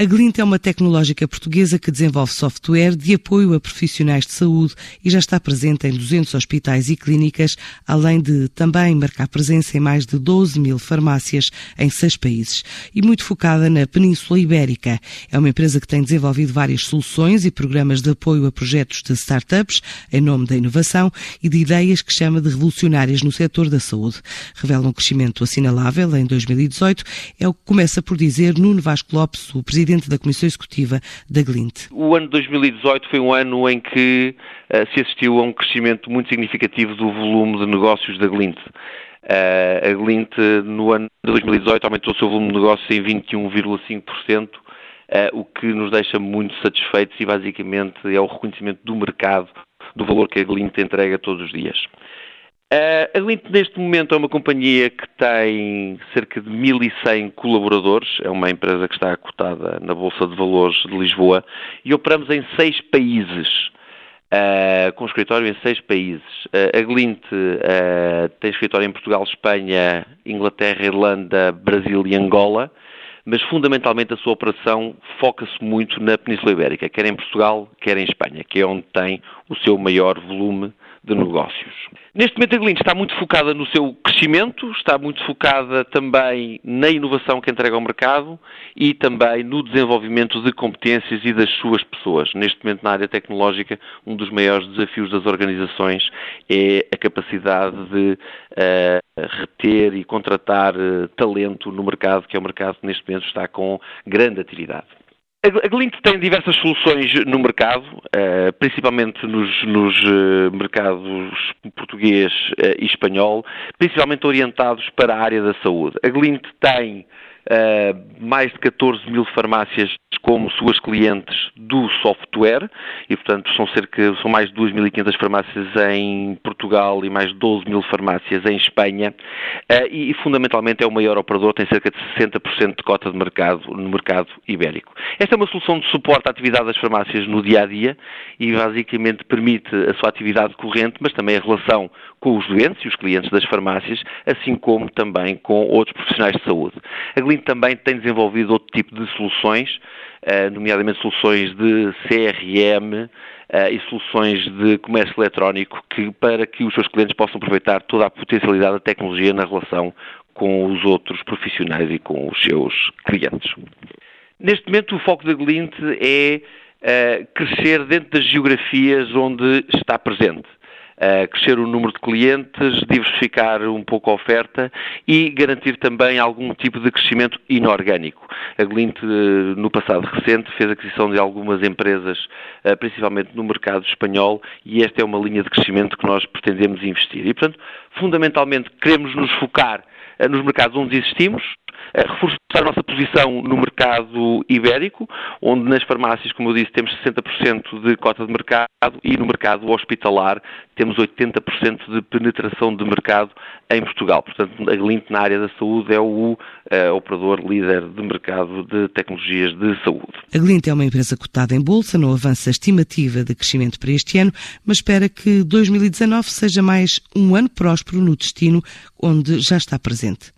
A Glint é uma tecnológica portuguesa que desenvolve software de apoio a profissionais de saúde e já está presente em 200 hospitais e clínicas, além de também marcar presença em mais de 12 mil farmácias em seis países. E muito focada na Península Ibérica. É uma empresa que tem desenvolvido várias soluções e programas de apoio a projetos de startups, em nome da inovação e de ideias que chama de revolucionárias no setor da saúde. Revela um crescimento assinalável em 2018, é o que começa por dizer Nuno Vasco Lopes, o presidente presidente da Comissão Executiva da Glint. O ano de 2018 foi um ano em que uh, se assistiu a um crescimento muito significativo do volume de negócios da Glint. Uh, a Glint, no ano de 2018, aumentou o seu volume de negócios em 21,5%, uh, o que nos deixa muito satisfeitos e, basicamente, é o reconhecimento do mercado do valor que a Glint entrega todos os dias. Uh, a Glint neste momento é uma companhia que tem cerca de 1.100 colaboradores, é uma empresa que está cotada na Bolsa de Valores de Lisboa e operamos em seis países, uh, com escritório em seis países. Uh, a Glint tem escritório em Portugal, Espanha, Inglaterra, Irlanda, Brasil e Angola, mas fundamentalmente a sua operação foca-se muito na Península Ibérica, quer em Portugal, quer em Espanha, que é onde tem o seu maior volume de negócios. Neste momento a Glint está muito focada no seu crescimento, está muito focada também na inovação que entrega ao mercado e também no desenvolvimento de competências e das suas pessoas. Neste momento na área tecnológica, um dos maiores desafios das organizações é a capacidade de uh, reter e contratar uh, talento no mercado, que é um mercado que neste momento está com grande atividade. A Glint tem diversas soluções no mercado, eh, principalmente nos, nos eh, mercados português eh, e espanhol, principalmente orientados para a área da saúde. A Glint tem mais de 14 mil farmácias como suas clientes do software e, portanto, são cerca são mais de 2.500 farmácias em Portugal e mais de 12 mil farmácias em Espanha uh, e, fundamentalmente, é o maior operador, tem cerca de 60% de cota de mercado no mercado ibérico. Esta é uma solução de suporte à atividade das farmácias no dia a dia e, basicamente, permite a sua atividade corrente, mas também a relação com os doentes e os clientes das farmácias, assim como também com outros profissionais de saúde. A Também tem desenvolvido outro tipo de soluções eh, nomeadamente soluções de CRM eh, e soluções de comércio eletrónico, que, para que os seus clientes possam aproveitar toda a potencialidade da tecnologia na relação com os outros profissionais e com os seus clientes. Neste momento, o foco da Glint é uh, crescer dentro das geografias onde está presente crescer o número de clientes, diversificar um pouco a oferta e garantir também algum tipo de crescimento inorgânico. A Glint, eh, no passado recente, fez aquisição de algumas empresas, eh, principalmente no mercado espanhol, e esta é uma linha de crescimento que nós pretendemos investir. E, portanto, fundamentalmente, queremos nos focar eh, nos mercados onde existimos, reforçar a nossa posição no mercado ibérico, onde nas farmácias, como eu disse, temos 60% de cota de mercado e no mercado hospitalar temos 80% de penetração de mercado em Portugal. Portanto, a Glint na área da saúde é o uh, operador líder de mercado de tecnologias de saúde. A Glint é uma empresa cotada em bolsa, não avança a estimativa de crescimento para este ano, mas espera que 2019 seja mais um ano próspero no destino onde já está presente.